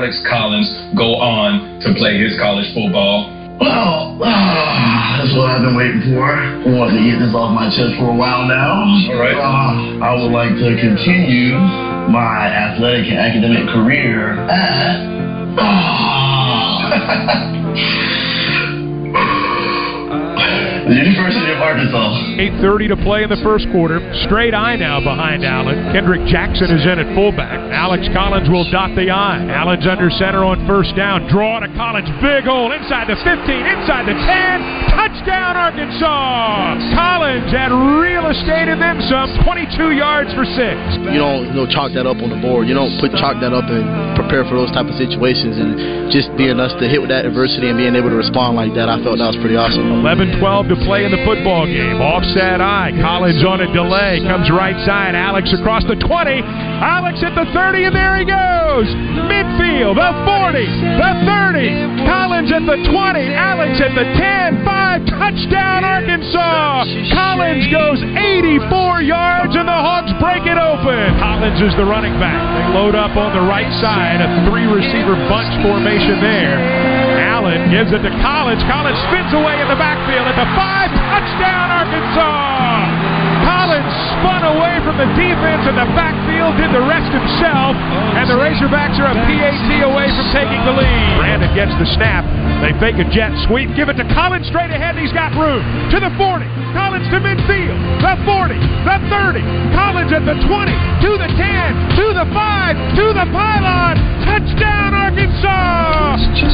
Alex Collins go on to play his college football? Well, ah, that's what I've been waiting for. I wanted to get this off my chest for a while now. All right. Uh, I would like to continue my athletic and academic career at ah, the University of Arkansas. 8.30 to play in the first quarter. Straight I now behind Allen. Kendrick Jackson is in at fullback. Alex Collins will dot the I. Allen's under center on first down. Draw to Collins. Big hole inside the 15, inside the 10. Touchdown, Arkansas! Collins had real estate in them some. 22 yards for six. you don't you know chalk that up on the board. You don't put chalk that up and prepare for those type of situations. And just being us to hit with that adversity and being able to respond like that, I felt that was pretty awesome. 11-12 to play in the football game. Offset I. Collins on a delay. Comes right side. Alex across the 20. Alex at the 30, and there he goes. Midfield, the 40, the 30. Collins at the 20. Alex at the 10. 5. Touchdown, Arkansas. Collins goes 84 yards, and the Hawks break it open. Collins is the running back. They load up on the right side. A three receiver bunch formation there. Allen gives it to Collins. Collins spins away in the backfield at the five. Touchdown, Arkansas! Collins spun away from the defense in the backfield, did the rest himself, and the Razorbacks are a PAT away from taking the lead. Brandon gets the snap. They fake a jet sweep, give it to Collins straight ahead. He's got room to the 40. Collins to midfield. The 40, the 30. Collins at the 20, to the 10, to the 5, to the pylon. Touchdown, Arkansas!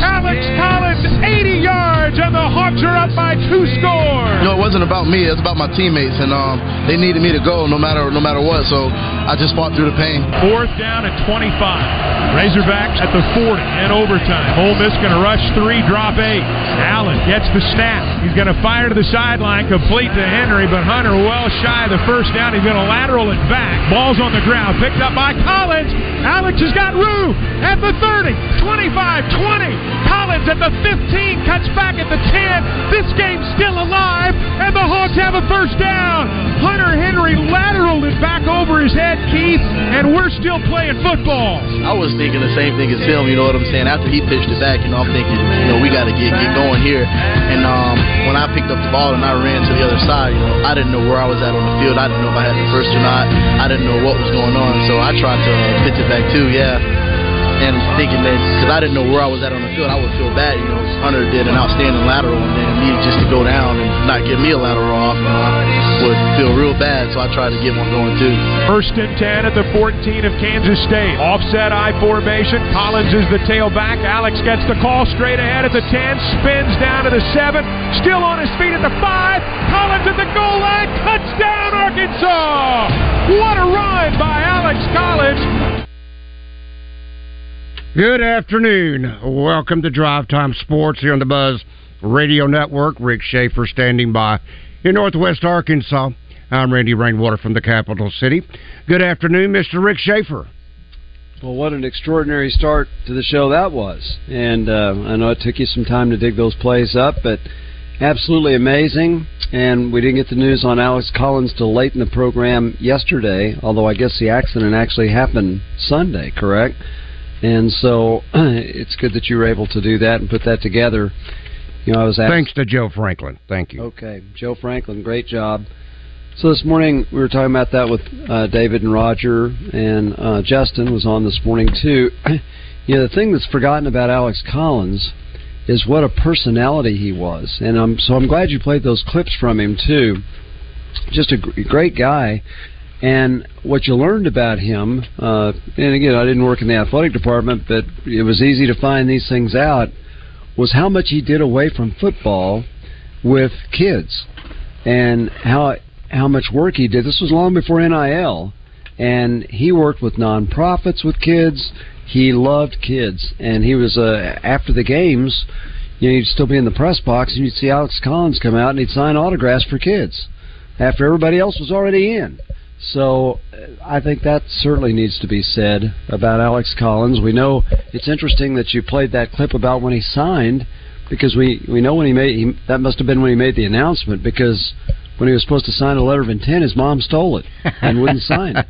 Alex Collins, 80 yards, and the Hawks are up by two scores. You know, it wasn't about me. It was about my teammates, and um, they needed me to go no matter no matter what. So I just fought through the pain. Fourth down at 25. Razorbacks at the 40 in overtime. Ole Miss going to rush three, drop eight. Allen gets the snap. He's going to fire to the sideline, complete to Henry, but Hunter well shy of the first down. He's going to lateral it back. Ball's on the ground, picked up by Collins. Alex has got room at the 30, 25, 20. Collins at the 15, cuts back at the 10. This game's still alive, and the Hawks have a first down. Hunter Henry lateraled it back over his head, Keith, and we're still playing football. I was thinking the same thing as him. You know what I'm saying? After he pitched it back, you know, I'm thinking, you know, we got to get get going here. And um, when I picked up the ball and I ran to the other side, you know, I didn't know where I was at on the field. I didn't know if I had the first or not. I didn't know what was going on. So I tried to pitch it back too. Yeah. And thinking that because I didn't know where I was at on the field, I would feel bad. You know, Hunter did an outstanding lateral, and then me just to go down and not give me a lateral off, I would feel real bad. So I tried to get one going too. First and 10 at the 14 of Kansas State. Offset I formation. Collins is the tailback. Alex gets the call straight ahead at the 10. Spins down to the 7. Still on his feet at the 5. Collins at the goal line. Touchdown, Arkansas! What a run by Alex Collins. Good afternoon. Welcome to Drive Time Sports here on the Buzz Radio Network. Rick Schaefer standing by in Northwest Arkansas. I'm Randy Rainwater from the capital city. Good afternoon, Mr. Rick Schaefer. Well, what an extraordinary start to the show that was. And uh, I know it took you some time to dig those plays up, but absolutely amazing. And we didn't get the news on Alex Collins till late in the program yesterday, although I guess the accident actually happened Sunday, correct? And so it's good that you were able to do that and put that together. you know, I was asked, thanks to Joe Franklin. Thank you. Okay, Joe Franklin, great job. So this morning we were talking about that with uh, David and Roger, and uh, Justin was on this morning too. you know, the thing that's forgotten about Alex Collins is what a personality he was, and I'm so I'm glad you played those clips from him too. Just a gr- great guy. And what you learned about him, uh, and again, I didn't work in the athletic department, but it was easy to find these things out, was how much he did away from football with kids and how how much work he did. This was long before NIL, and he worked with nonprofits with kids. He loved kids, and he was uh, after the games. You know, you'd still be in the press box, and you'd see Alex Collins come out, and he'd sign autographs for kids after everybody else was already in. So uh, I think that certainly needs to be said about Alex Collins. We know it's interesting that you played that clip about when he signed, because we we know when he made he, that must have been when he made the announcement because when he was supposed to sign a letter of intent, his mom stole it and wouldn't sign it.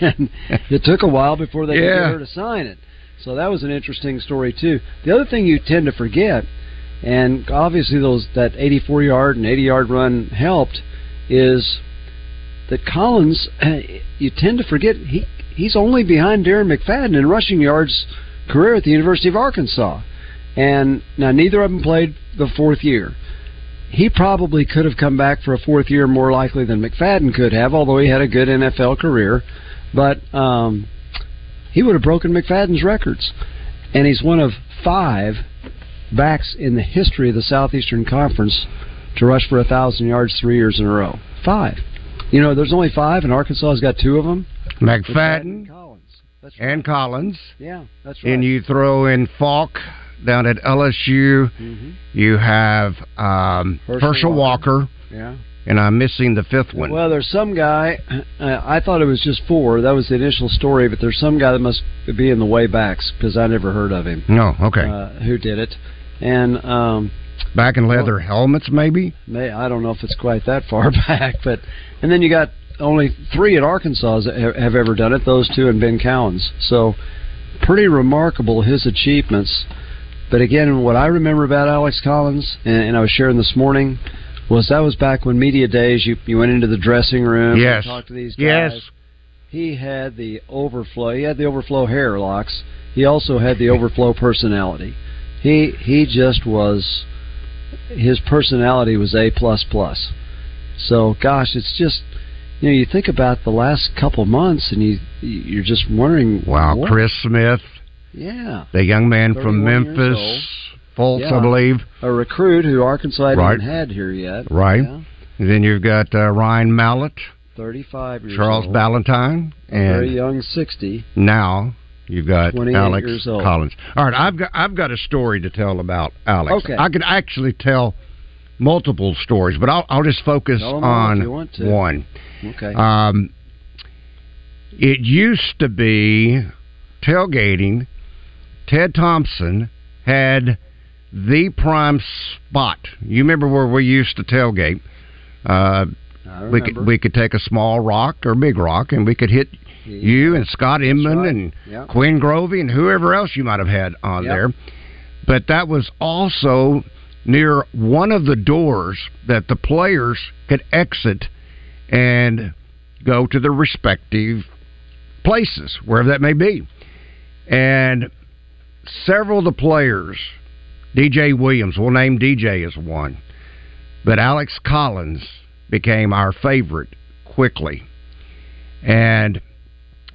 and it took a while before they could get her to sign it. So that was an interesting story too. The other thing you tend to forget, and obviously those that 84 yard and 80 yard run helped, is that Collins. You tend to forget he he's only behind Darren McFadden in rushing yards career at the University of Arkansas, and now neither of them played the fourth year he probably could have come back for a fourth year more likely than McFadden could have, although he had a good NFL career. But um, he would have broken McFadden's records. And he's one of five backs in the history of the Southeastern Conference to rush for a thousand yards three years in a row. Five. You know, there's only five, and Arkansas has got two of them. McFadden Collins. That's and Collins, Yeah, that's right. and you throw in Faulk down at LSU. Mhm. You have um, Herschel Herschel, Walker. Yeah. and I'm missing the fifth one. Well, there's some guy. Uh, I thought it was just four. That was the initial story, but there's some guy that must be in the way backs because I never heard of him. no, okay. Uh, who did it? And um, Back in leather helmets, maybe. may, I don't know if it's quite that far back, but and then you got only three at Arkansas that have, ever done it. Those two and Ben Cowins. So pretty remarkable his achievements. But again, what I remember about Alex Collins, and, and I was sharing this morning, was that was back when media days. You you went into the dressing room, and Yes. talked to these guys. Yes. He had the overflow. He had the overflow hair locks. He also had the overflow personality. He he just was. His personality was a plus plus. So gosh, it's just you know you think about the last couple months and you you're just wondering. Wow, what? Chris Smith, Yeah, the young man from Memphis, Fultz, Yeah. I believe. a recruit who Arkansas hadn't Right. had here yet. Right. Yeah. Then you've got uh, Ryan Mallett, Thirty-five years old. Charles old. Balentine, very young, sixty. now you've got Alex years old. Collins. All right, I've got I've got a story to tell about Alex. Okay. I could actually tell multiple stories, but I'll I'll just focus Tell 'em all if you want on one. Okay. Um, it used to be tailgating. Ted Thompson had the prime spot. You remember where we used to tailgate? Uh, we could we could take a small rock or big rock, and we could hit you and Scott Inman right. and Yeah. Quinn Grovey and whoever else you might have had on Yep. there. But that was also near one of the doors that the players could exit and go to their respective places, wherever that may be. And several of the players, DJ Williams, we'll name DJ as one, but Alex Collins became our favorite quickly. And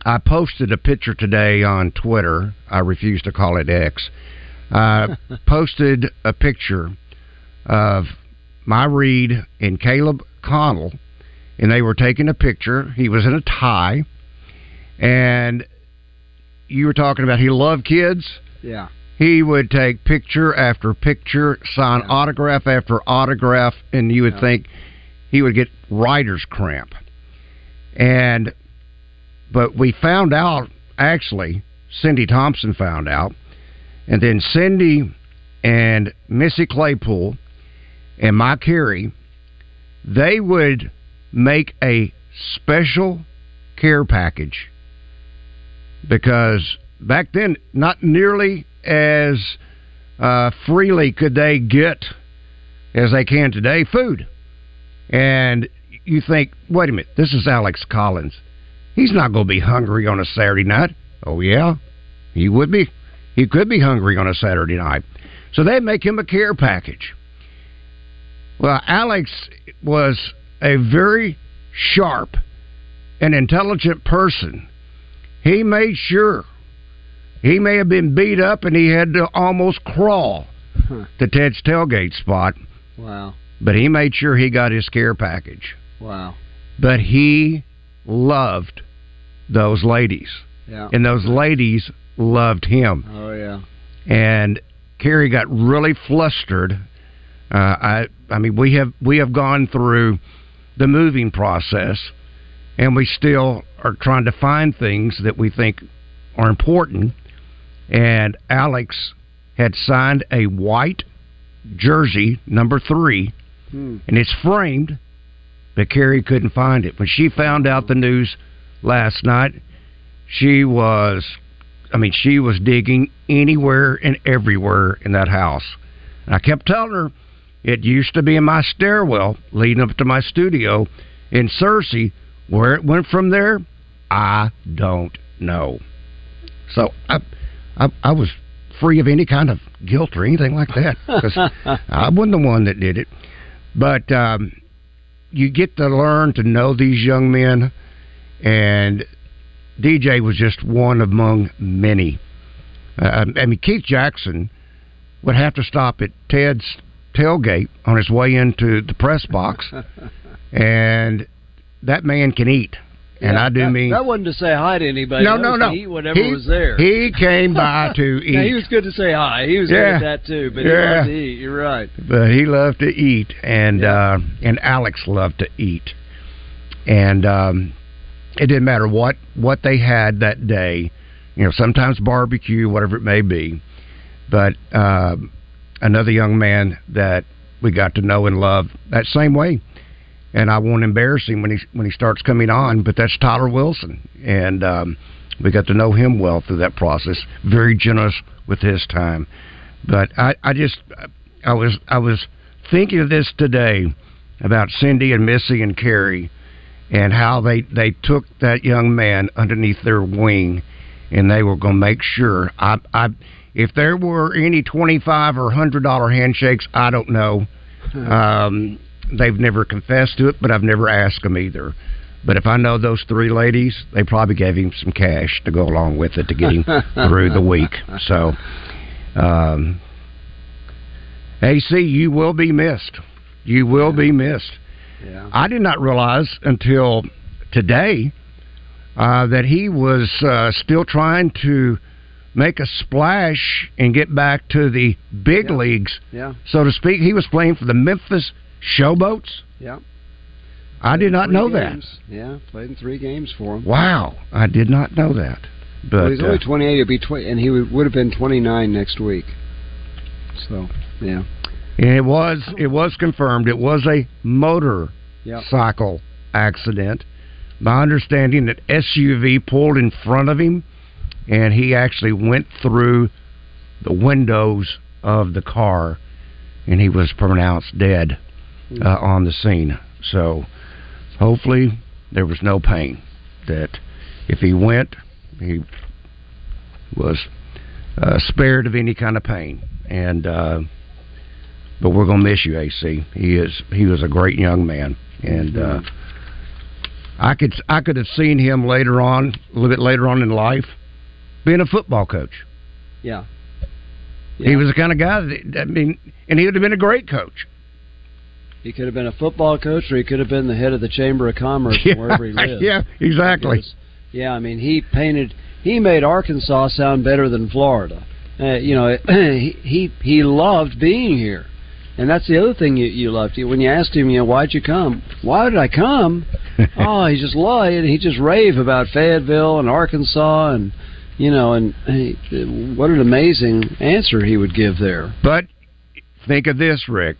I posted a picture today on Twitter. I refuse to call it X. I posted a picture of my Reed and Caleb Connell, and they were taking a picture. He was in a tie, and you were talking about he loved kids. yeah. He would take picture after picture, sign autograph after autograph, and you would Yeah. think he would get writer's cramp. And but we found out actually, Cindy Thompson found out, and then Cindy and Missy Claypool and Mike Carey, they would make a special care package because back then not nearly as uh, freely could they get as they can today food. And you think, wait a minute, this is Alex Collins. He's not going to be hungry on a Saturday night. Oh, yeah, he would be. He could be hungry on a Saturday night. So they make him a care package. Well, Alex was a very sharp and intelligent person. He made sure he may have been beat up and he had to almost crawl Huh. to Ted's tailgate spot, Wow. but he made sure he got his care package. Wow. But he loved those ladies, Yeah. and those ladies loved him. Oh yeah. And Carrie got really flustered. Uh, I, I mean, we have we have gone through the moving process, and we still are trying to find things that we think are important. And Alex had signed a white jersey, number three, Hmm. and it's framed, but Carrie couldn't find it. When she found out the news last night, she was, I mean, she was digging anywhere and everywhere in that house. And I kept telling her it used to be in my stairwell leading up to my studio in Searcy. Where it went from there, I don't know. So I, I, I was free of any kind of guilt or anything like that because I wasn't the one that did it. But um, you get to learn to know these young men, and DJ was just one among many. Uh, I mean, Keith Jackson would have to stop at Ted's tailgate on his way into the press box, and that man can eat. And Yeah, I do that, mean that wasn't to say hi to anybody. no, That no, was no. Eat whatever he, was there. He came by to eat. Yeah, he was good to say hi. He was Yeah. good at that too. But Yeah. he loved to eat. You're right. but he loved to eat, and uh, and Alex loved to eat, and um, it didn't matter what what they had that day. You know, sometimes barbecue, whatever it may be. But um another young man that we got to know and love that same way, and I won't embarrass him when he when he starts coming on. But that's Tyler Wilson, and um, we got to know him well through that process. Very generous with his time. But I, I just I was I was thinking of this today about Cindy and Missy and Carrie and how they they took that young man underneath their wing and they were going to make sure. I I if there were any 25 or 100 dollar handshakes I don't know. Um they've never confessed to it but I've never asked them either. But if I know those three ladies they probably gave him some cash to go along with it to get him through the week. So um AC, you will be missed. You will be missed. Yeah. I did not realize until today uh, that he was uh, still trying to make a splash and get back to the big Yeah. leagues, Yeah. so to speak. He was playing for the Memphis Showboats. Yeah. I did not know that. Yeah, played in three games for him. Wow, I did not know that. But well, he's uh, only 28. He'll be 20, and he would, would have been 29 next week. So, yeah. And it was it was confirmed. It was a motor Yep. cycle accident. My understanding that SUV pulled in front of him, and he actually went through the windows of the car, and he was pronounced dead uh, on the scene. So, hopefully, there was no pain. That if he went, he was uh, spared of any kind of pain. And uh, but we're gonna miss you, AC. He is he was a great young man, and uh, I could I could have seen him later on, a little bit later on in life, being a football coach. Yeah. He was the kind of guy that I mean, and he would have been a great coach. He could have been a football coach, or he could have been the head of the Chamber of Commerce Yeah, wherever he lived. yeah, exactly. Because, yeah, I mean, he painted, he made Arkansas sound better than Florida. Uh, you know, he he loved being here, and that's the other thing you you loved. When you asked him, you know, why'd you come? Why did I come? oh, he just lied. He just rave about Fayetteville and Arkansas, and you know, and he, what an amazing answer he would give there. But think of this, Rick.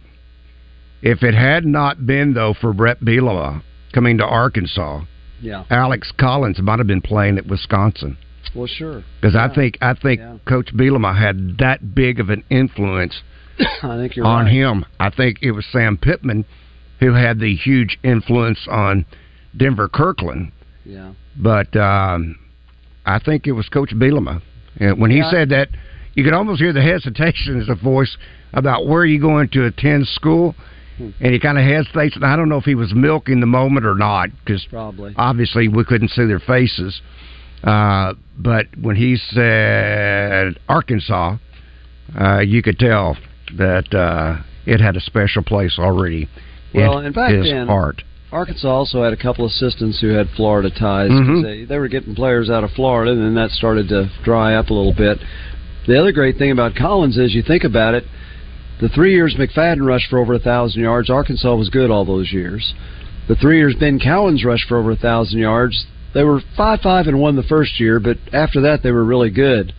If it had not been though for Bret Bielema coming to Arkansas, Yeah. Alex Collins might have been playing at Wisconsin. Well, sure. Because Yeah. I think I think Yeah. Coach Bielema had that big of an influence I think you're on right. him. I think it was Sam Pittman who had the huge influence on Denver Kirkland, Yeah. but um, I think it was Coach Bielema. And when he Yeah. said that, you could almost hear the hesitation in his voice about where are you going to attend school, Hmm. and he kind of hesitates. And I don't know if he was milking the moment or not, because Probably. obviously we couldn't see their faces. Uh, but when he said Arkansas, uh, you could tell that uh, it had a special place already Well, in in fact, his then- heart. Arkansas also had a couple assistants who had Florida ties. Mhm. They, they were getting players out of Florida, and then that started to dry up a little bit. The other great thing about Collins is, you think about it, the three years McFadden rushed for over a thousand yards, Arkansas was good all those years. The three years Ben Cowins rushed for over a thousand yards, they were five five and one the first year, but after that they were really good.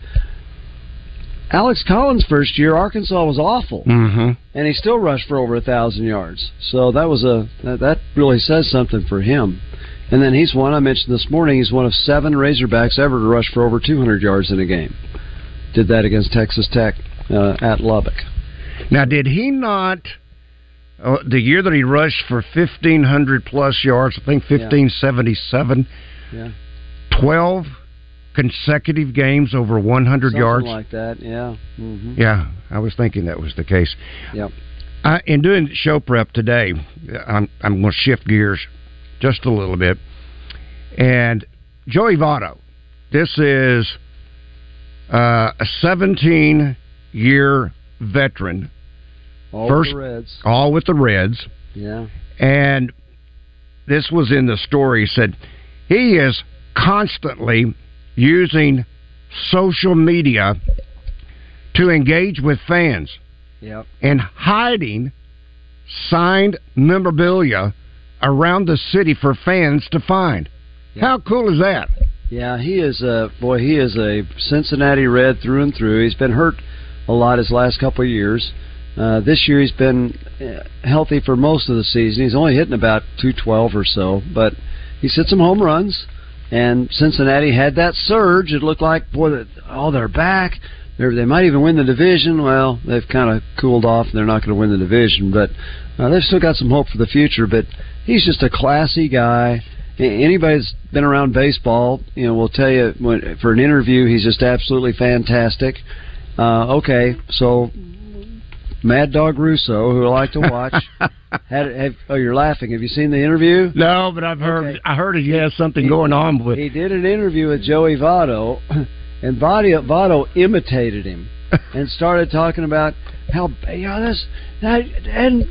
Alex Collins' first year, Arkansas was awful Mm-hmm. and he still rushed for over a thousand yards. So that was a that, that really says something for him. And then he's one I mentioned this morning. He's one of seven Razorbacks ever to rush for over 200 yards in a game. Did that against Texas Tech uh, at Lubbock. Now, did he not? Uh, the year that he rushed for fifteen hundred plus yards, I think fifteen seventy seven. Yeah. Twelve consecutive games over one hundred Something yards. like that. Yeah. hmm Yeah, I was thinking that was the case. Yep. I, in doing show prep today, I'm I'm going to shift gears just a little bit. And Joey Votto, this is uh, a 17 year veteran, All First- the Reds. all with the Reds. Yeah. And this was in the story. Said he is constantly using social media to engage with fans Yep. and hiding signed memorabilia around the city for fans to find. How cool is that? Yeah, he is a boy. He is a Cincinnati Red through and through. He's been hurt a lot his last couple of years. Uh, this year he's been uh, healthy for most of the season. He's only hitting about 212 or so, but he's hit some home runs. And Cincinnati had that surge. It looked like boy, that oh they're back. They're, they might even win the division. Well, they've kind of cooled off. and They're not going to win the division, but uh, they've still got some hope for the future. But he's just a classy guy. Anybody that's been around baseball, you know, will tell you when, for an interview, he's just absolutely fantastic. Uh, okay, so Mad Dog Russo, who I like to watch, had have, oh, you're laughing. Have you seen the interview? No, but I've heard I heard he has something going on with He did an interview with Joey Votto, and Votto, Votto imitated him and started talking about how you know this that, and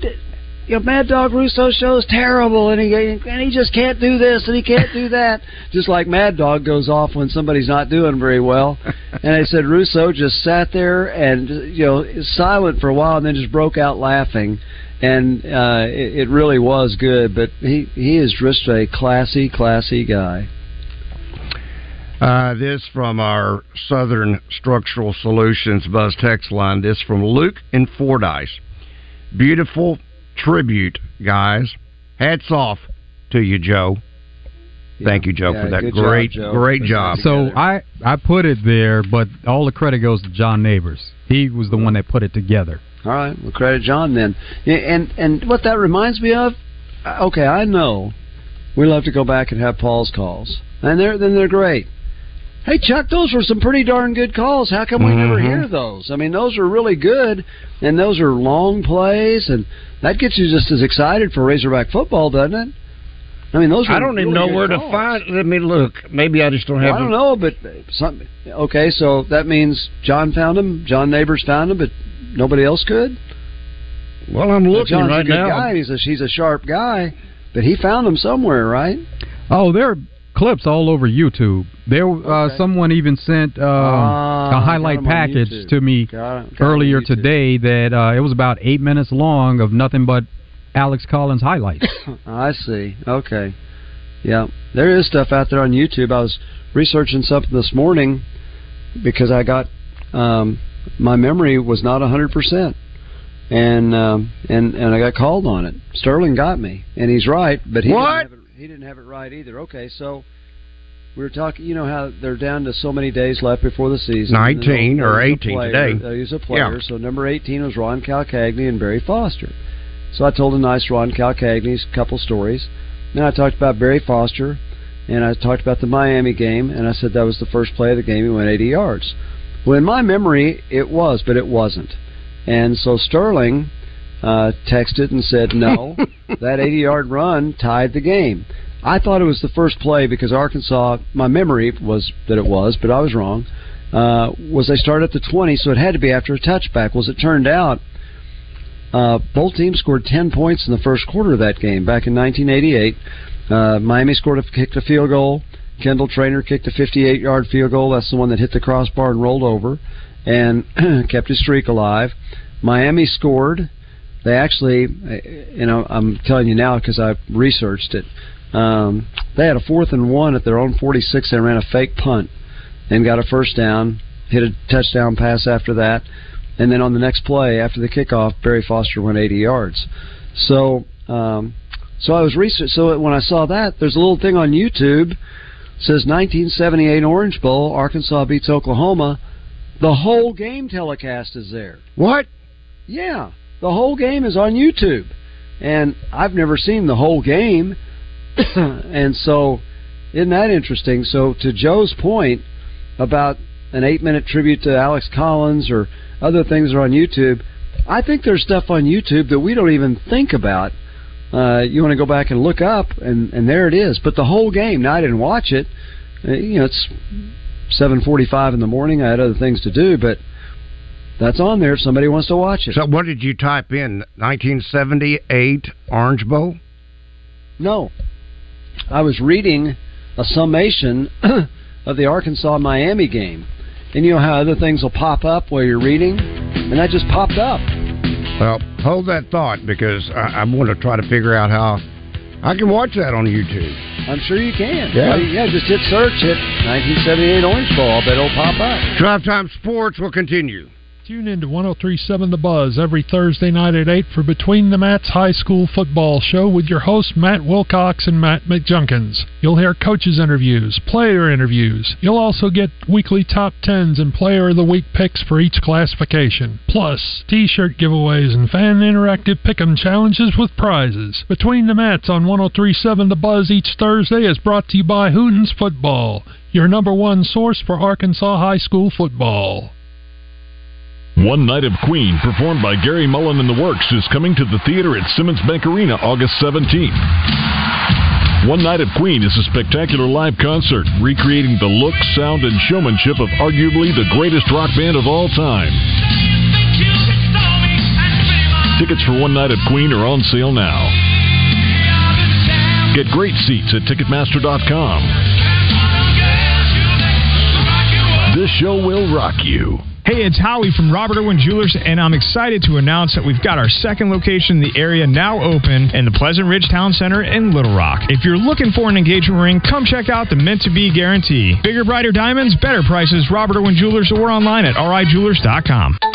you know Mad Dog Russo show's terrible, and he and he just can't do this and he can't do that. just like Mad Dog goes off when somebody's not doing very well. And I said Russo just sat there and you know silent for a while, and then just broke out laughing. And uh, it, it really was good, but he he is just a classy, classy guy. Uh, this from our Southern Structural Solutions Buzz text line. This from Luke in Fordyce. Beautiful tribute, guys. Hats off to you, Joe. Thank you, Joe, Yeah, for that good job, great, Joe. great job. So. I I put it there, but all the credit goes to John Neighbors. He was the one that put it together. All right, well, credit John then. And and what that reminds me of, uh, okay, I know we love to go back and have Paul's calls, and they're then they're great. Hey Chuck, those were some pretty darn good calls. How come we never Mhm. hear those? I mean, those are really good, and those are long plays, and that gets you just as excited for Razorback football, doesn't it? I mean, those. Are I don't even know good where to find. Let me look. Maybe I just don't Well, have. I don't know, but some, okay, so that means John found him, John Neighbors found him, but nobody else could. Well, I'm Well, looking John's right a good now. guy. He's a he's a sharp guy, but he found him somewhere, right? Oh, there are clips all over YouTube. There, uh, Okay. someone even sent um, Ah, a highlight package to me Got it- got earlier today that uh, it was about eight minutes long of nothing but Alex Collins highlights. I see. Okay, yeah, there is stuff out there on YouTube. I was researching something this morning because I got um, my memory was not a hundred percent. And um, and and I got called on it. Sterling got me, and he's right, but he What? didn't have it, he didn't have it right either. Okay, so we were talking. You know how they're down to so many days left before the season. 19 or 18 player- today. uh, He's a player. Yeah. So number 18 was Ron Calcagni and Barry Foster. So I told a nice Ron Calcagni's couple stories. Then I talked about Barry Foster, and I talked about the Miami game, and I said that was the first play of the game. He went 80 yards. Well, in my memory, it was, but it wasn't. And so Sterling uh, texted and said, "No, that 80-yard run tied the game." I thought it was the first play because Arkansas. My memory was that it was, but I was wrong. Uh, was they started at the 20, so it had to be after a touchback. Was it turned out uh, both teams scored 10 points in the first quarter of that game back in 1988. Uh, Miami scored a kicked a field goal. Kendall Trainor kicked a 58-yard field goal. That's the one that hit the crossbar and rolled over, and kept his streak alive. Miami scored. They actually, uh, you know, I'm telling you now because I researched it. Um, they had a fourth and one at their own 46. They ran a fake punt and got a first down. Hit a touchdown pass after that, and then on the next play after the kickoff, Barry Foster went 80 yards. So, um, so I was research. So when I saw that, there's a little thing on YouTube says 1978 Orange Bowl, Arkansas beats Oklahoma. The whole game telecast is there. What? Yeah, the whole game is on YouTube, and I've never seen the whole game, and so isn't that interesting? So to Joe's point about an eight-minute tribute to Alex Collins or other things that are on YouTube, I think there's stuff on YouTube that we don't even think about. Uh, you want to go back and look up, and and there it is. But the whole game. Now I didn't watch it. Uh, you know, it's 7:45 in the morning. I had other things to do, but that's on there if somebody wants to watch it. So what did you type in? 1978 Orange Bowl? No. I was reading a summation of the Arkansas Miami game. And you know how other things will pop up while you're reading? And that just popped up. Well, hold that thought because I, I'm going to try to figure out how I can watch that on YouTube. I'm sure you can. Yeah. Well, yeah, just hit search it. 1978 Orange Bowl. I'll bet it'll pop up. Drive Time Sports will continue. Tune in to 1037 The Buzz every Thursday night at 8 for Between the Mats High School Football Show with your hosts Matt Wilcox and Matt McJunkins. You'll hear coaches' interviews, player interviews. You'll also get weekly top 10s and player of the week picks for each classification. Plus, t-shirt giveaways and fan interactive pick'em challenges with prizes. Between the Mats on 1037 The Buzz each Thursday is brought to you by Hootens Football, your number one source for Arkansas high school football. One Night of Queen, performed by Gary Mullen and the Works, is coming to the theater at Simmons Bank Arena August 17th. One Night of Queen is a spectacular live concert recreating the look, sound, and showmanship of arguably the greatest rock band of all time. Tickets for One Night of Queen are on sale now. Get great seats at Ticketmaster.com. This show will rock you. Hey, it's Howie from Robert Irwin Jewelers, and I'm excited to announce that we've got our second location in the area now open in the Pleasant Ridge Town Center in Little Rock. If you're looking for an engagement ring, come check out the Meant to Be Guarantee. Bigger, brighter diamonds, better prices, Robert Irwin Jewelers, or online at rijewelers.com.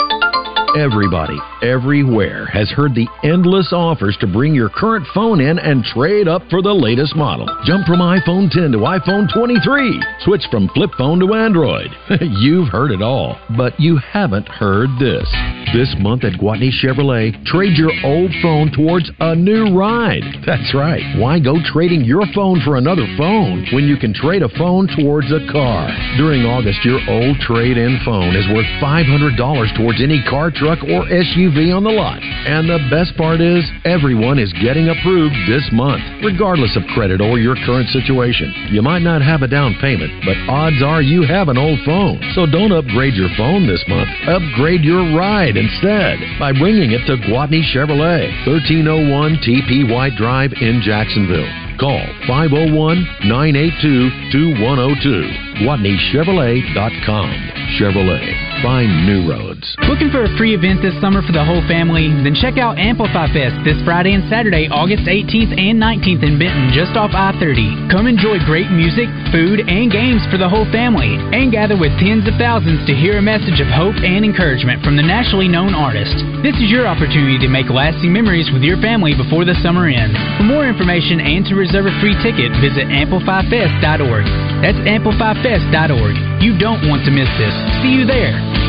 Everybody, everywhere, has heard the endless offers to bring your current phone in and trade up for the latest model. Jump from iPhone 10 to iPhone 23. Switch from flip phone to Android. You've heard it all, but you haven't heard this. This month at Gwatney Chevrolet, trade your old phone towards a new ride. That's right. Why go trading your phone for another phone when you can trade a phone towards a car? During August, your old trade-in phone is worth $500 towards any car, truck, or SUV on the lot. And the best part is, everyone is getting approved this month, regardless of credit or your current situation. You might not have a down payment, but odds are you have an old phone. So don't upgrade your phone this month. Upgrade your ride instead by bringing it to Gwatney Chevrolet, 1301 TP White Drive in Jacksonville. Call 501-982-2102. GwatneyChevrolet.com. Chevrolet. find new roads. Looking for a free event this summer for the whole family? Then check out Amplify Fest this Friday and Saturday, August 18th and 19th in Benton, just off I 30. Come enjoy great music, food, and games for the whole family, and gather with tens of thousands to hear a message of hope and encouragement from the nationally known artist. This is your opportunity to make lasting memories with your family before the summer ends. For more information and to reserve a free ticket, visit amplifyfest.org. That's amplifyfest.org. You don't want to miss this. See you there.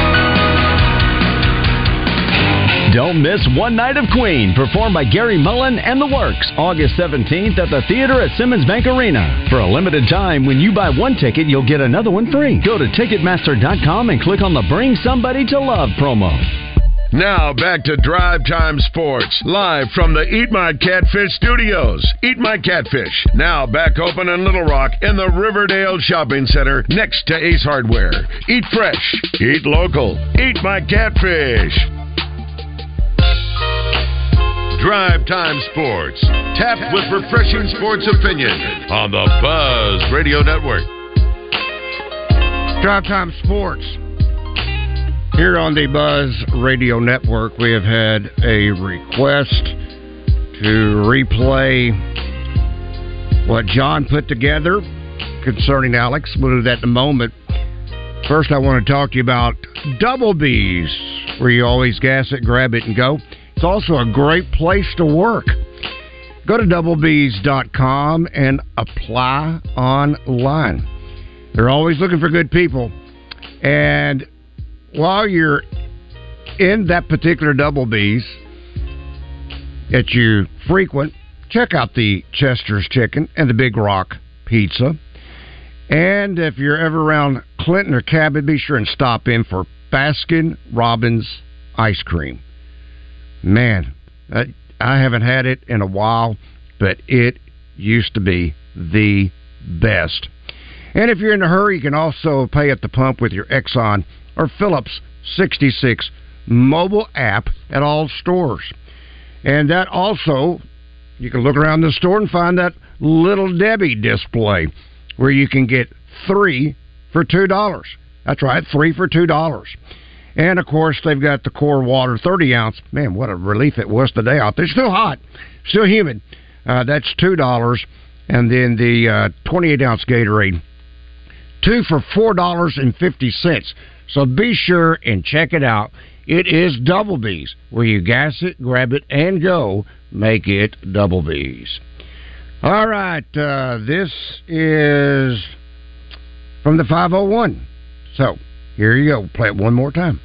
Don't miss One Night of Queen, performed by Gary Mullen and The Works, August 17th at the theater at Simmons Bank Arena. For a limited time, when you buy one ticket, you'll get another one free. Go to Ticketmaster.com and click on the Bring Somebody to Love promo. Now back to Drive Time Sports, live from the Eat My Catfish studios. Eat My Catfish, now back open in Little Rock in the Riverdale Shopping Center next to Ace Hardware. Eat fresh, eat local, eat my catfish. Drive Time Sports, tapped with refreshing sports opinion on the Buzz Radio Network. Drive Time Sports. Here on the Buzz Radio Network, we have had a request to replay what John put together concerning Alex. We'll do that in a moment. First, I want to talk to you about Double B's, where you always gas it, grab it, and go. It's also a great place to work. Go to doublebees.com and apply online. They're always looking for good people. And while you're in that particular Double B's that you frequent, check out the Chester's Chicken and the Big Rock Pizza. And if you're ever around Clinton or Cabot, be sure and stop in for Baskin Robbins ice cream. Man, I haven't had it in a while, but it used to be the best. And if you're in a hurry, you can also pay at the pump with your Exxon or Phillips 66 mobile app at all stores. And that also, you can look around the store and find that little Debbie display where you can get three for $2. That's right, three for $2. And of course, they've got the core water 30 ounce. Man, what a relief it was today out there. Still hot, still humid. Uh, that's $2. And then the uh, 28 ounce Gatorade, two for $4.50. So be sure and check it out. It is Double B's, where you gas it, grab it, and go. Make it Double B's. All right, uh, this is from the 501. So here you go. Play it one more time.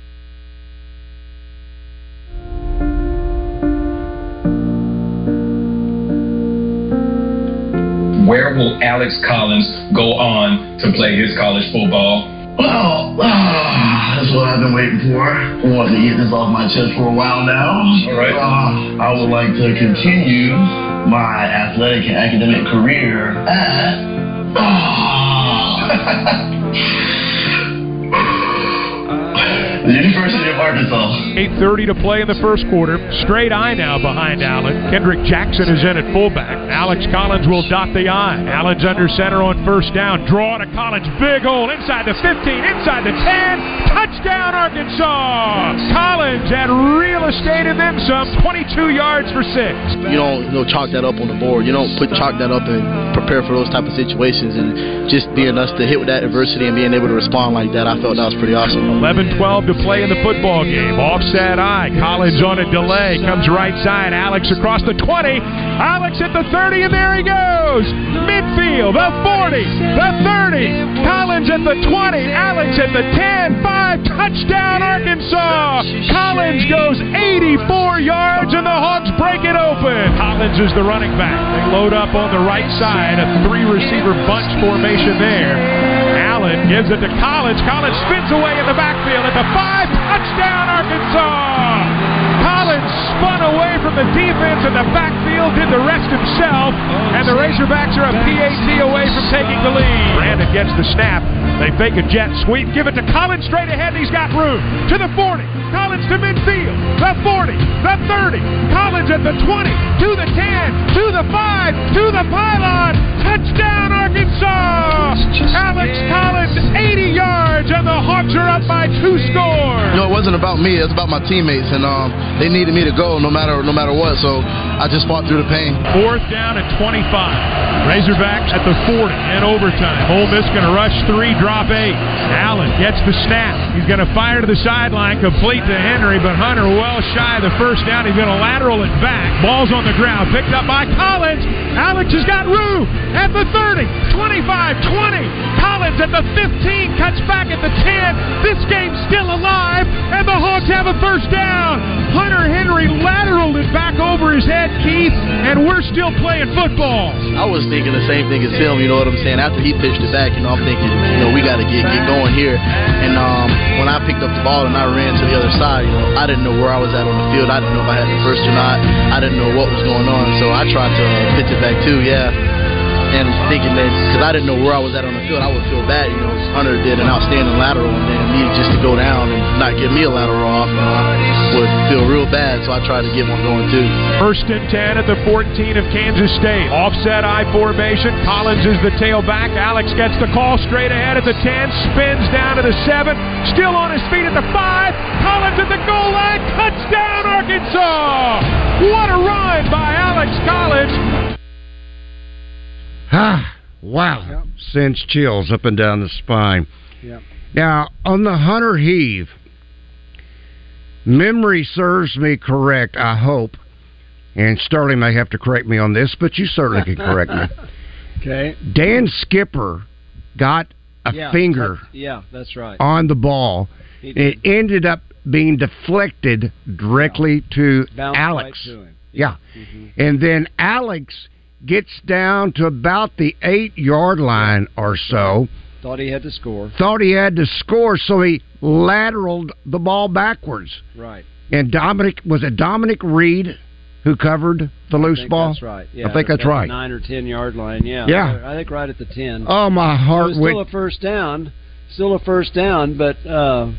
Where will Alex Collins go on to play his college football? Well, ah, that's what I've been waiting for. I wanted to get this off my chest for a while now. All right. Uh, I would like to continue my athletic and academic career at. the University of Arkansas. 8.30 to play in the first quarter. Straight I now behind Allen. Kendrick Jackson is in at fullback. Alex Collins will dot the I. Allen's under center on first down. Draw to Collins. Big hole inside the 15, inside the 10. Touchdown, Arkansas! Collins had real estate in them some. 22 yards for six. You don't you know, chalk that up on the board. You don't put chalk that up and prepare for those type of situations. And just being us to hit with that adversity and being able to respond like that, I felt that was pretty awesome. 11 12 to play in the football game. Offset I. Collins on a delay. Comes right side. Alex across the 20. Alex at the 30, and there he goes. Midfield, the 40, the 30. Collins at the 20. Alex at the 10. 5. Touchdown, Arkansas. Collins goes 84 yards, and the Hawks break it open. Collins is the running back. They load up on the right side. A three receiver bunch formation there. Allen gives it to Collins. Collins spins away in the backfield at the five. Touchdown, Arkansas! Spun away from the defense and the backfield, did the rest himself, and the Razorbacks are a PAT away from taking the lead. Brandon gets the snap. They fake a jet sweep, give it to Collins straight ahead. He's got room to the 40. Collins to midfield, the 40, the 30. Collins at the 20, to the 10, to the 5, to the pylon. Touchdown, Arkansas! Alex Collins, 80 yards, and the Hawks are up by two scores. You know, it wasn't about me. It was about my teammates, and um, they needed me to go no matter no matter what. So I just fought through the pain. Fourth down at 25. Razorbacks at the 40 in overtime. Ole Miss going to rush three, drop eight. Allen gets the snap. He's going to fire to the sideline, complete to Henry, but Hunter well shy of the first down. He's going to lateral it back. Ball's on the ground, picked up by Collins. Alex has got room at the 30, 25, 20. Collins at the 15, cuts back at the 10. This game's still alive, and the Hawks have a first down. Hunter Henry lateraled it back over his head, Keith, and we're still playing football. I was thinking the same thing as him. You know what I'm saying? After he pitched it back, you know, I'm thinking, you know, we got to get get going here. And um, when I picked up the ball and I ran to the other side, you know, I didn't know where I was at on the field. I didn't know if I had the first or not. I didn't know what was going on, so I tried to pitch it back too. Yeah and thinking that because I didn't know where I was at on the field, I would feel bad. You know, Hunter did an outstanding lateral, and then me just to go down and not get me a lateral off, you know, I would feel real bad. So I tried to get one going too. First and ten at the 14 of Kansas State. Offset I formation. Collins is the tailback. Alex gets the call straight ahead at the 10, spins down to the seven, still on his feet at the five. Collins at the goal line. Touchdown, Arkansas! What a run by Alex Collins. Ah, wow. Yep. Sends chills up and down the spine. Yep. Now, on the Hunter Heave, memory serves me correct, I hope, and Sterling may have to correct me on this, but you certainly can correct me. Okay. Dan Skipper got a yeah, finger yeah, that's right. on the ball. It ended up being deflected directly yeah. to Bounced Alex. Right to him. Yeah. Mm-hmm. And then Alex gets down to about the eight yard line or so. Thought he had to score. Thought he had to score, so he lateraled the ball backwards. Right. And Dominique was it Dominique Reed who covered the loose ball? That's right. Yeah, I think that's right. Nine or ten yard line. Yeah. Yeah. I think right at the ten. Oh, my heart it was went. still a first down. Still a first down, but uh,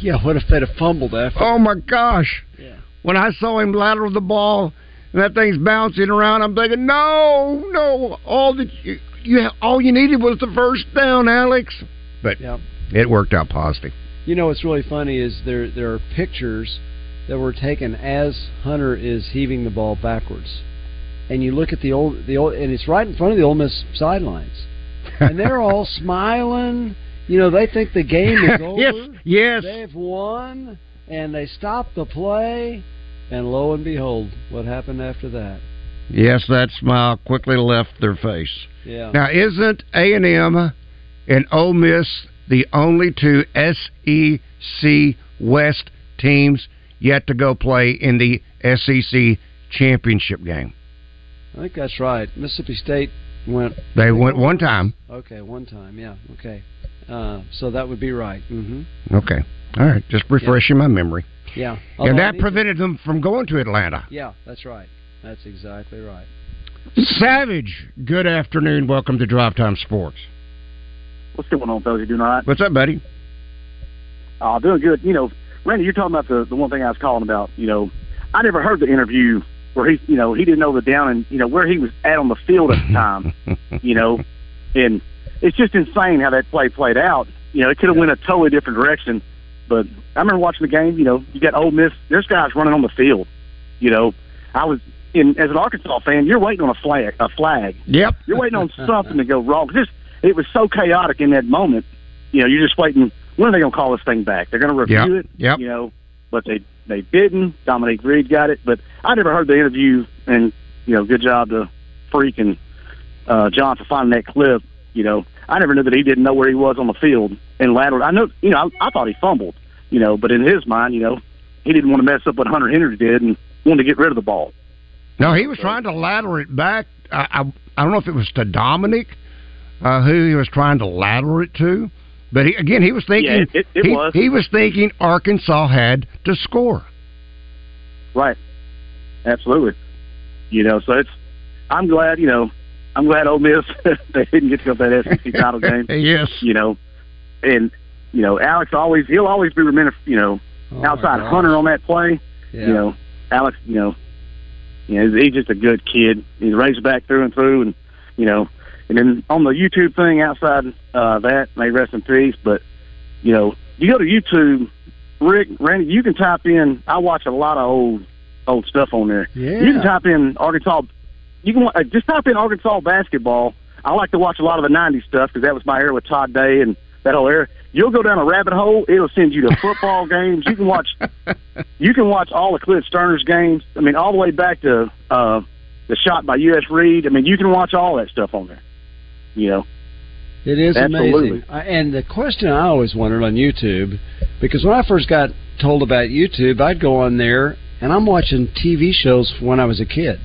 yeah, what if they'd have fumbled after? Oh my gosh! Yeah. When I saw him lateral the ball and that thing's bouncing around, I'm thinking, no, no, all that you, you all you needed was the first down, Alex. But Yep. it worked out positive. You know what's really funny is there there are pictures that were taken as Hunter is heaving the ball backwards, and you look at the old the old and it's right in front of the Ole Miss sidelines, and they're all smiling. You know they think the game is over. yes, yes. They've won, and they stop the play, and lo and behold, what happened after that? Yes, that smile quickly left their face. Yeah. Now, isn't A and M and Ole Miss the only two SEC West teams yet to go play in the SEC championship game? I think that's right. Mississippi State went. They went one time. Okay, one time. Yeah. Okay. Uh, so that would be right. hmm Okay. All right. Just refreshing my memory. Yeah. and Although I that need to- prevented them from going to Atlanta. Yeah, that's right. That's exactly right. Savage, good afternoon. Welcome to Drive Time Sports. What's going on, fellas? You doing all right? What's up, buddy? Uh, doing good. You know, Randy, you're talking about the the one thing I was calling about. You know, I never heard the interview where he, you know, he didn't know the down and you know where he was at on the field at the time. you know, and it's just insane how that play played out. You know, it could have went a totally different direction. But I remember watching the game. You know, you got Ole Miss. There's guys running on the field. You know, I was in as an Arkansas fan. You're waiting on a flag. A flag. Yep. You're waiting on something to go wrong. Just it was so chaotic in that moment. You know, you're just waiting. When are they going to call this thing back? They're going to review Yep. it. Yep. You know, but they they didn't. Dominique Reed got it, but I never heard the interview. And you know, good job to Freak and uh, John for finding that clip. You know, I never knew that he didn't know where he was on the field and lateral. I know, you know, I, I thought he fumbled. You know, but in his mind, you know, he didn't want to mess up what Hunter Henry did and wanted to get rid of the ball. No, he was trying to ladder it back. I, I, I don't know if it was to Dominique, uh, who he was trying to ladder it to, But he, again, he was thinking Yeah, it- it he, was. he was thinking Arkansas had to score. Right. Absolutely. You know, so it's. I'm glad. You know, I'm glad Ole Miss they didn't get to go to that SEC title game. Yes. You know, and you know, Alex always he'll always be remembered. You know, Oh, outside Hunter on that play. Yeah. You know, Alex. You know, you know, he's just a good kid. He's Razorback through and through, and you know, and then on the YouTube thing outside uh, that, may rest in peace. But you know, you go to YouTube, Rick, Randy, you can type in. I watch a lot of old old stuff on there. Yeah. You can type in Arkansas. You can uh, just type in Arkansas basketball. I like to watch a lot of the '90s stuff because that was my era with Todd Day and that whole era. You'll go down a rabbit hole. It'll send you to football games. You can watch. You can watch all of Clint Stoerner's games. I mean, all the way back to uh, the shot by U.S. Reed. I mean, you can watch all that stuff on there. You know. It is Absolutely. amazing. I, and the question I always wondered on YouTube, because when I first got told about YouTube, I'd go on there and I'm watching TV shows from when I was a kid.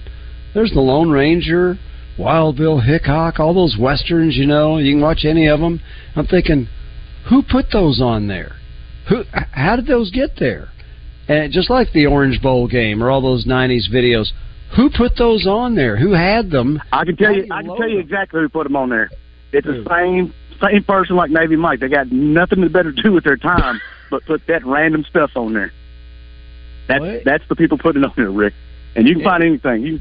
There's the Lone Ranger, Wild Bill Hickok, all those westerns. You know, you can watch any of them. I'm thinking, who put those on there? Who? How did those get there? And just like the Orange Bowl game or all those '90s videos, who put those on there? Who had them? I can tell you. you I can tell you exactly who put them on there. It's the same same person like Navy Mike. They got nothing to better to do with their time but put that random stuff on there. That's that's the people putting it on there, Rick. And you can find anything. You,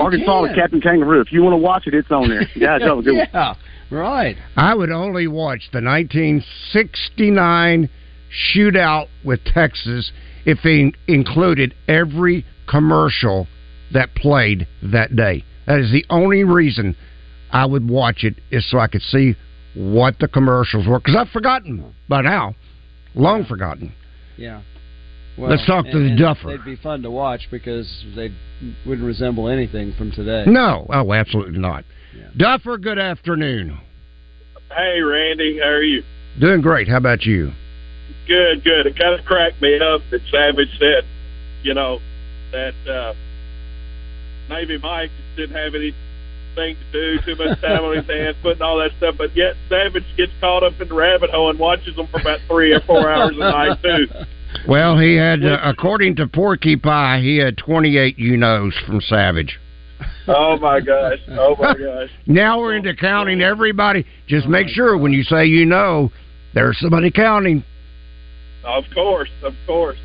Arkansas with. Captain Kangaroo. If you want to watch it, it's on there. Yeah, it's a good one. yeah, right. I would only watch the 1969 shootout with Texas if they included every commercial that played that day. That is the only reason I would watch it is so I could see what the commercials were because I've forgotten by now, long forgotten. Yeah. Let's talk to and- the and Duffer. They'd be fun to watch because they wouldn't resemble anything from today. No, oh, absolutely not. Duffer, good afternoon. Hey, Randy, how are you? Doing great. How about you? Good, good. It kind of cracked me up that Savage said, you know, that uh, Navy Mike didn't have anything to do, too much time on his hands, putting all that stuff. But yet Savage gets caught up in the rabbit hole and watches them for about three or four hours a night too. Well, he had, uh, according to Porky Pie, he had 28 you knows from Savage. Oh my gosh! Oh my gosh! Now we're into counting everybody. Just make sure when you say you know, there's somebody counting. Of course, of course.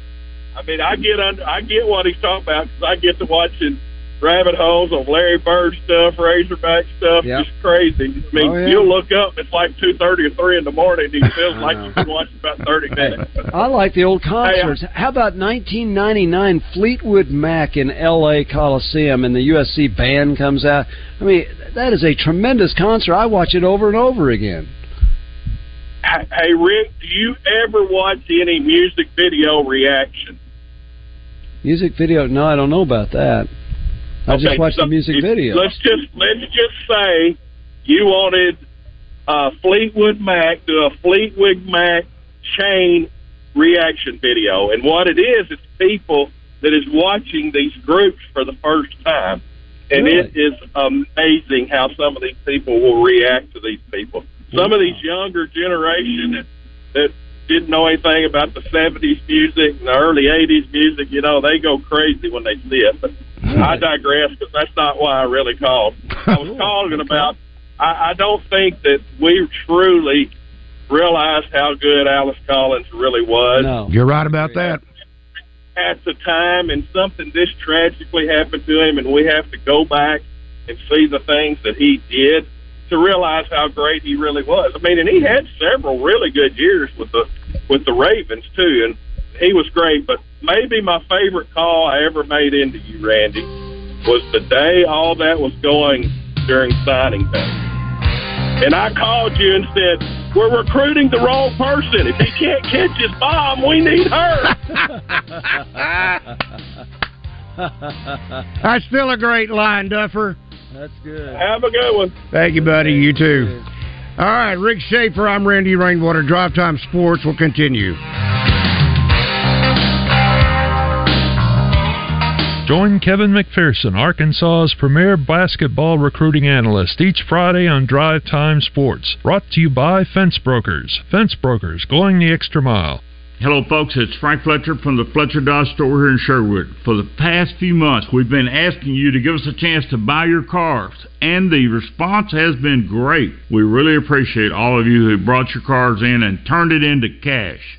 I mean, I get under, I get what he's talking about because I get to watching rabbit holes of Larry Bird stuff, Razorback stuff, Yep. just crazy. I mean, Oh, yeah. you'll look up, it's like two thirty or three in the morning. and It feels like you've been watching about thirty minutes. I like the old Hey, concerts. How about 1999 Fleetwood Mac in L.A. Coliseum and the USC band comes out? I mean, that is a tremendous concert. I watch it over and over again. Hey, hey, Rick, do you ever watch any music video reaction? Music video? No, I don't know about that. I Okay, just watch so the music if- video. Let's just let's just say you wanted uh, Fleetwood Mac to a Fleetwood Mac chain reaction video, and what it is, it's people that is watching these groups for the first time, and it is amazing how some of these people will react to these people. Some of these younger generation that, that didn't know anything about the '70s music and the early '80s music, you know, they go crazy when they see it. But I digress because that's not why I really called. I was oh, calling about. I, I don't think that we truly realized how good Alex Collins really was You're right about that. at the time, and something this tragically happened to him, and we have to go back and see the things that he did to realize how great he really was. I mean, and he had several really good years with the with the Ravens too, and he was great. But maybe my favorite call I ever made into you, Randy, was the day all that was going during signing day. And I called you and said, "We're recruiting the wrong person. If he can't catch his bomb, we need her." That's still a great line, Duffer. That's good. Have a good one. Thank you, buddy. You too. All right, Rick Shaeffer. I'm Randy Rainwater. Drive Time Sports will continue. Join Kevin McPherson, Arkansas's premier basketball recruiting analyst, each Friday on Drive Time Sports. Brought to you by Fence Brokers. Fence Brokers, going the extra mile. Hello, folks. It's Frank Fletcher from the Fletcher Dodge store here in Sherwood. For the past few months, we've been asking you to give us a chance to buy your cars, and the response has been great. We really appreciate all of you who brought your cars in and turned it into cash.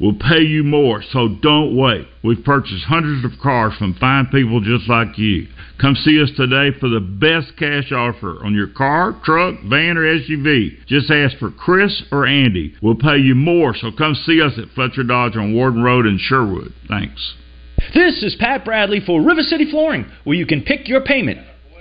We'll pay you more, so don't wait. We've purchased hundreds of cars from fine people just like you. Come see us today for the best cash offer on your car, truck, van, or SUV. Just ask for Chris or Andy. We'll pay you more, so come see us at Fletcher Dodge on Warden Road in Sherwood. Thanks. This is Pat Bradley for River City Flooring, where you can pick your payment.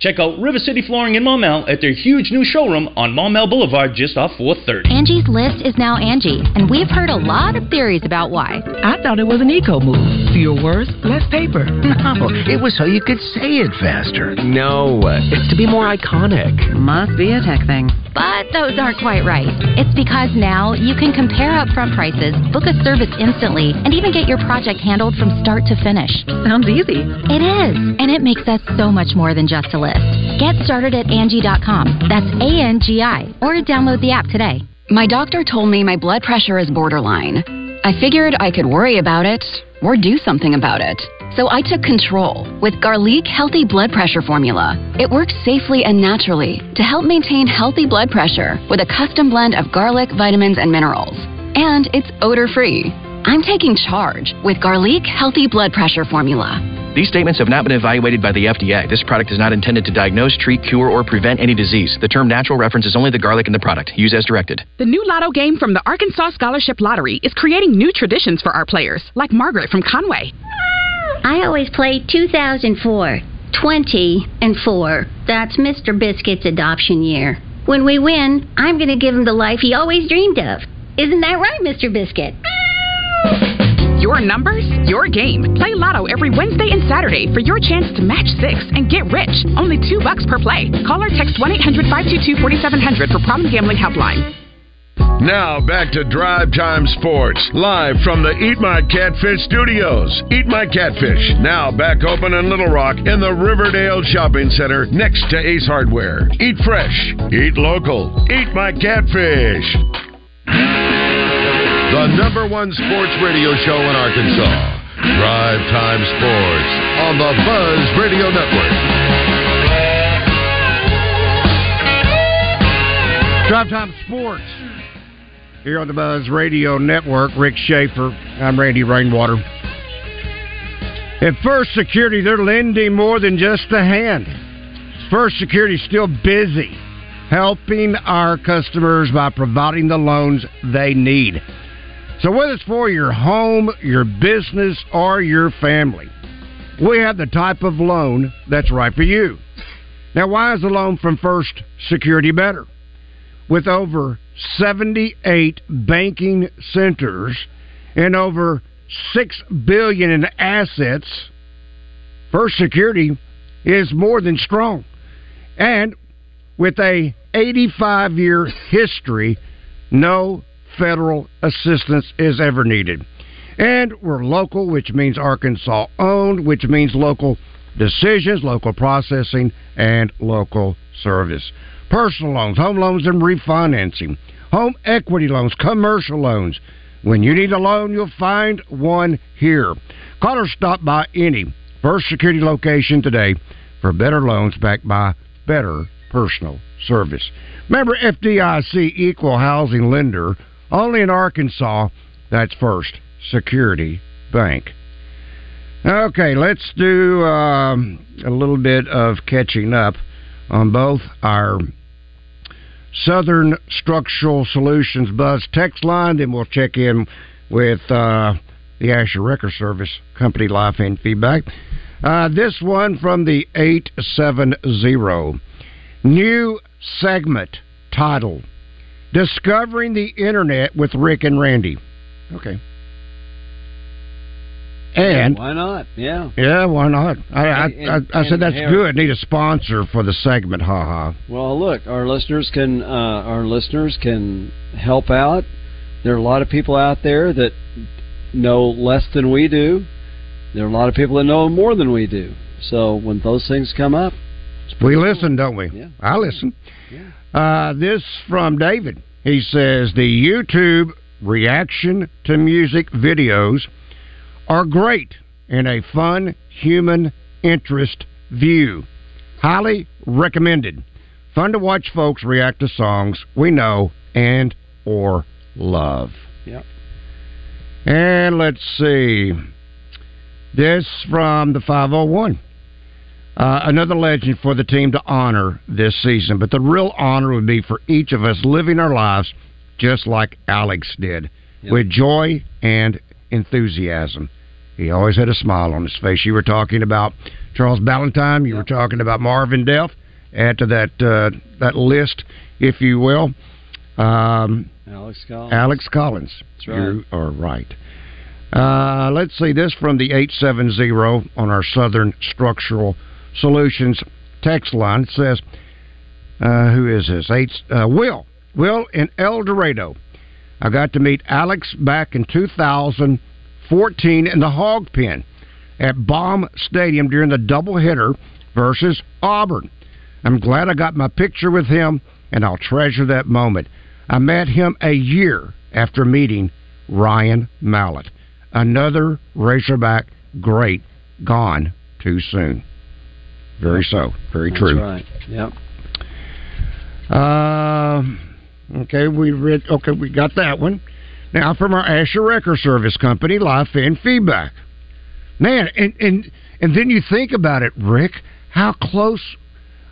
Check out River City Flooring in Maumelle at their huge new showroom on Maumelle Boulevard just off 430. Angie's List is now Angi, and we've heard a lot of theories about why. I thought it was an eco move. Fewer words, less paper. No, it was so you could say it faster. No, uh, it's to be more iconic. Must be a tech thing. But those aren't quite right. It's because now you can compare upfront prices, book a service instantly, and even get your project handled from start to finish. Sounds easy. It is, and it makes us so much more than just a list. Get started at Angi.com. That's A N G I, or download the app today. My doctor told me my blood pressure is borderline. I figured I could worry about it or do something about it. So I took control with Garlique Healthy Blood Pressure Formula. It works safely and naturally to help maintain healthy blood pressure with a custom blend of garlic, vitamins, and minerals. And it's odor free. I'm taking charge with Garlique Healthy Blood Pressure Formula. These statements have not been evaluated by the FDA. This product is not intended to diagnose, treat, cure, or prevent any disease. The term natural references only the garlic in the product. Use as directed. The new lotto game from the Arkansas Scholarship Lottery is creating new traditions for our players, like Margaret from Conway. I always play 2004, 20 and 4. That's Mr. Biscuit's adoption year. When we win, I'm going to give him the life he always dreamed of. Isn't that right, Mr. Biscuit? Your numbers, your game. Play Lotto every Wednesday and Saturday for your chance to match six and get rich. Only two bucks per play. Call or text 1 800 522 4700 for problem gambling helpline. Now back to Drive Time Sports, live from the Eat My Catfish studios. Eat My Catfish, now back open in Little Rock in the Riverdale Shopping Center next to Ace Hardware. Eat fresh, eat local, eat my catfish. The number one sports radio show in Arkansas. Drive Time Sports on the Buzz Radio Network. Drive Time Sports here on the Buzz Radio Network. Rick Shaeffer. I'm Randy Rainwater. At First Security, they're lending more than just a hand. First Security is still busy helping our customers by providing the loans they need. So, whether it's for your home, your business, or your family, we have the type of loan that's right for you. Now, why is the loan from First Security better? With over 78 banking centers and over 6 billion in assets, First Security is more than strong. And with a 85 year history, no federal assistance is ever needed. And we're local, which means Arkansas owned, which means local decisions, local processing, and local service. Personal loans, home loans, and refinancing, home equity loans, commercial loans. When you need a loan, you'll find one here. Call or stop by any First Security location today for better loans backed by better personal service. Member FDIC Equal Housing Lender only in Arkansas. That's First Security Bank. Okay, let's do um, a little bit of catching up on both our Southern Structural Solutions Buzz text line, then we'll check in with uh, the Asher Record Service Company live and feedback. Uh, this one from the 870. New segment title Discovering the Internet with Rick and Randy. Okay. And why not? Yeah. Yeah, why not? I I, And- I, I said and that's Harry- good. Need a sponsor for the segment. Ha ha. Well, look, our listeners can uh, our listeners can help out. There are a lot of people out there that know less than we do. There are a lot of people that know more than we do. So when those things come up, We listen, don't we? Yeah. I listen. Uh, this from David. He says the YouTube reaction to music videos are great in a fun human interest view. Highly recommended. Fun to watch folks react to songs we know and or love. Yep. And let's see. This from the 501. Uh, another legend for the team to honor this season, but the real honor would be for each of us living our lives just like Alex did, with joy and enthusiasm. He always had a smile on his face. You were talking about Charles Balentine. You were talking about Marvin Delph. Add to that uh, that list, if you will. Um, Alex Collins. Alex Collins. That's right. You are right. Uh, let's see this from the 870 on our Southern Structural Solutions text line. It says, uh, who is this? Eight, uh, Will. Will in El Dorado. I got to meet Alex back in 2014 in the Hog Pen at Baum Stadium during the doubleheader versus Auburn. I'm glad I got my picture with him, and I'll treasure that moment. I met him a year after meeting Ryan Mallett, another Razorback great, gone too soon. Very so, very true. That's true. right. Yep. Um, okay, we read. Okay, we got that one. Now from our Asher Record Service Company, live fan feedback. Man, and and and then you think about it, Rick, how close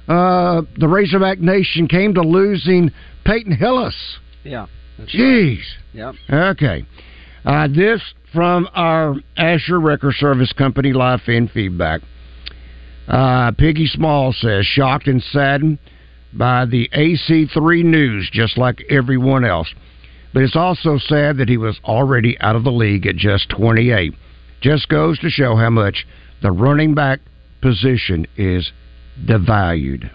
uh, the Razorback Nation came to losing Peyton Hillis. Yeah. Jeez. Yep. Okay. Uh, this from our Asher Record Service Company live fan feedback. Uh, Piggy Small says, shocked and saddened by the AC3 news, just like everyone else. But it's also sad that he was already out of the league at just 28. Just goes to show how much the running back position is devalued.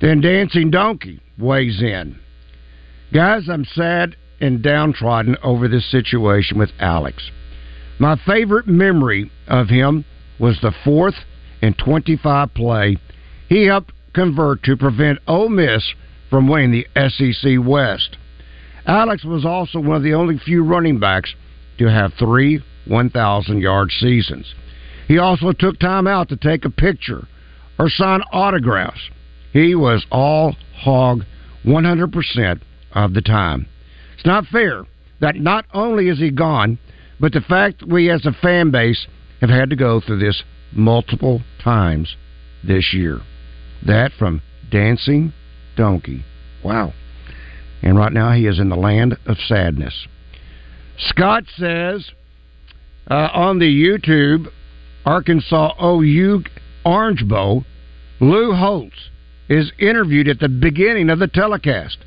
Then Dancing Donkey weighs in. Guys, I'm sad and downtrodden over this situation with Alex. My favorite memory of him was the fourth and 25 play he helped convert to prevent Ole Miss from winning the SEC West. Alex was also one of the only few running backs to have three 1,000 yard seasons. He also took time out to take a picture or sign autographs. He was all hog 100% of the time. It's not fair that not only is he gone, but the fact we as a fan base have had to go through this multiple times this year. That from Dancing Donkey. Wow. And right now he is in the land of sadness. Scott says uh, on the YouTube Arkansas OU Orange Bowl, Lou Holtz is interviewed at the beginning of the telecast.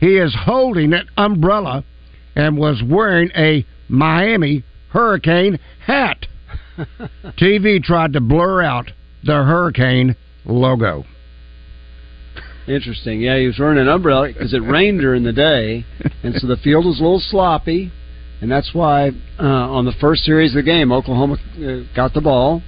He is holding an umbrella and was wearing a Miami Hurricane hat. TV tried to blur out the Hurricane logo. Interesting. Yeah, he was wearing an umbrella because it rained during the day, and so the field was a little sloppy, and that's why uh, on the first series of the game, Oklahoma uh, got the ball.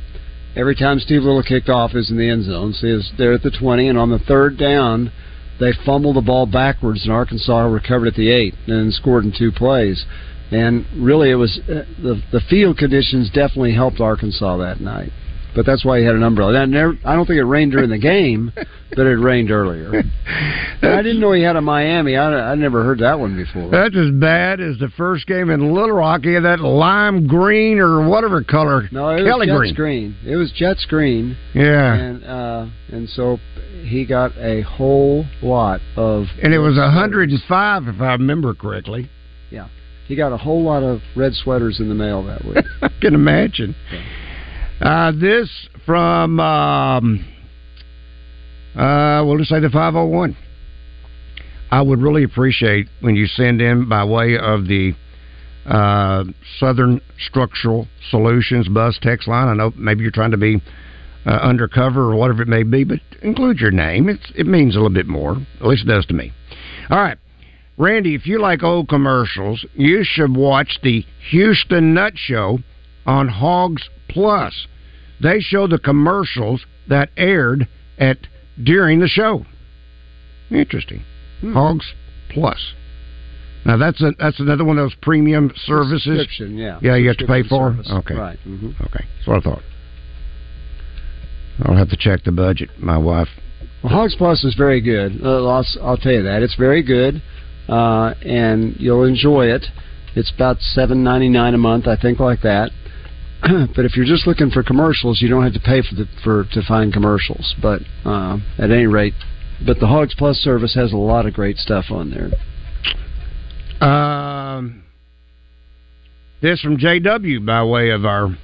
Every time Steve Little kicked off, is in the end zone. So he was there at the twenty, and on the third down, they fumbled the ball backwards, and Arkansas recovered at the eight, and scored in two plays. And really, it was uh, the the field conditions definitely helped Arkansas that night. but that's why he had an umbrella. That never, I don't think it rained during the game, but it rained earlier. I didn't know he had a Miami. I I never heard that one before. That's as bad as the first game in Little Rock. He had that lime green or whatever color. No, it Kelly was green. Jets green. It was Jets green. Yeah. and uh, and so he got a whole lot of. And it was 105, if I remember correctly. Yeah, he got a whole lot of red sweaters in the mail that week. I can imagine. Uh, this from, um, uh, we'll just say the 501. I would really appreciate when you send in by way of the uh, Southern Structural Solutions Buzz text line. I know maybe you're trying to be uh, undercover or whatever it may be, but include your name. It's, it means a little bit more. At least it does to me. All right. Randy, if you like old commercials, you should watch the Houston Nutt Show on Hogs Plus. They show the commercials that aired at during the show. Interesting. Hogs Plus. Now that's a, that's another one of those premium services. Yeah. Yeah, you have to pay for. Service. Okay. Right. hmm Okay. That's what I thought. I'll have to check the budget. My wife. Well, Hogs Plus is very good. Uh, I'll, I'll tell you that it's very good, uh, and you'll enjoy it. It's about seven ninety nine a month, I think, like that. but if you're just looking for commercials, you don't have to pay for the for to find commercials. But uh, at any rate, but the Hogs Plus service has a lot of great stuff on there. Um, this from JW by way of our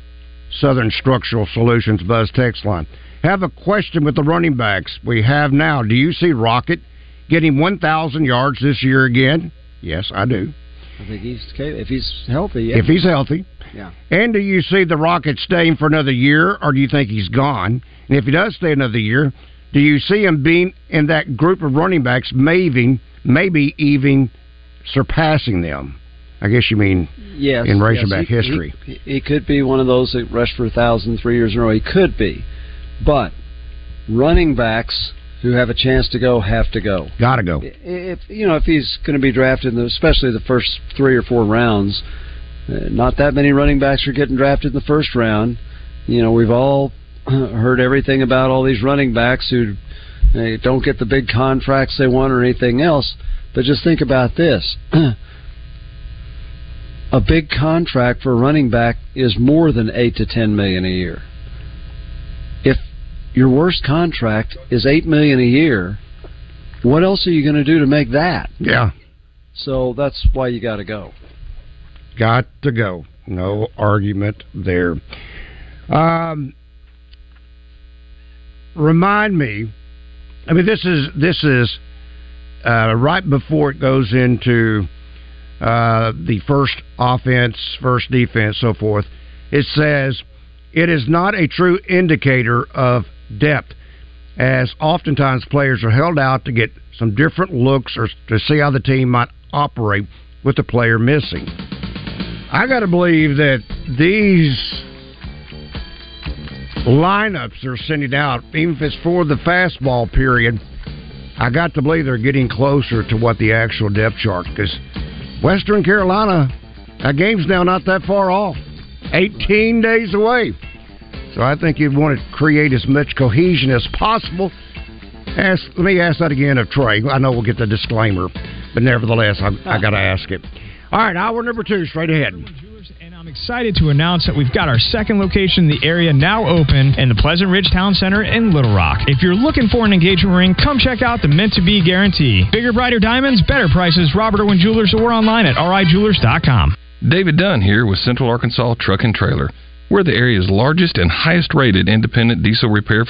Southern Structural Solutions Buzz text line. Have a question with the running backs we have now. Do you see Rocket getting 1,000 yards this year again? Yes, I do. I think he's if he's healthy. Yeah. If he's healthy. yeah. And do you see the Rocket staying for another year, or do you think he's gone? And if he does stay another year, do you see him being in that group of running backs, maybe, maybe even surpassing them? I guess you mean Yes, in yes, Razorback he- history. He, he could be one of those that rushed for a thousand three years in a row. He could be, but running backs who have a chance to go have to go. Got to go. If you know if he's going to be drafted, in the, especially the first three or four rounds, uh, not that many running backs are getting drafted in the first round. You know we've all heard everything about all these running backs who uh, don't get the big contracts they want or anything else. But just think about this. a big contract for a running back is more than eight to ten million a year. Your worst contract is eight million a year, what else are you going to do to make that? Yeah. So that's why you got to go. Got to go. No argument there. Um, remind me. I mean, this is this is uh, right before it goes into uh, the first offense, first defense, so forth. It says it is not a true indicator of depth, as oftentimes players are held out to get some different looks or to see how the team might operate with the player missing. I got to believe that these lineups they're sending out, even if it's for the fastball period, I got to believe they're getting closer to what the actual depth chart because Western Carolina, that game's now not that far off, 18 days away. So I think you want to create as much cohesion as possible. Ask, let me ask that again of Trey. I know we'll get the disclaimer, but nevertheless, I, I got to ask it. All right, hour number two, straight ahead. And I'm excited to announce that we've got our second location in the area now open in the Pleasant Ridge Town Center in Little Rock. If you're looking for an engagement ring, come check out the Meant to Be Guarantee. Bigger, brighter diamonds, better prices, Robert Irwin Jewelers, or online at rijewelers.com. David Dunn here with Central Arkansas Truck and Trailer. We're the area's largest and highest rated independent diesel repair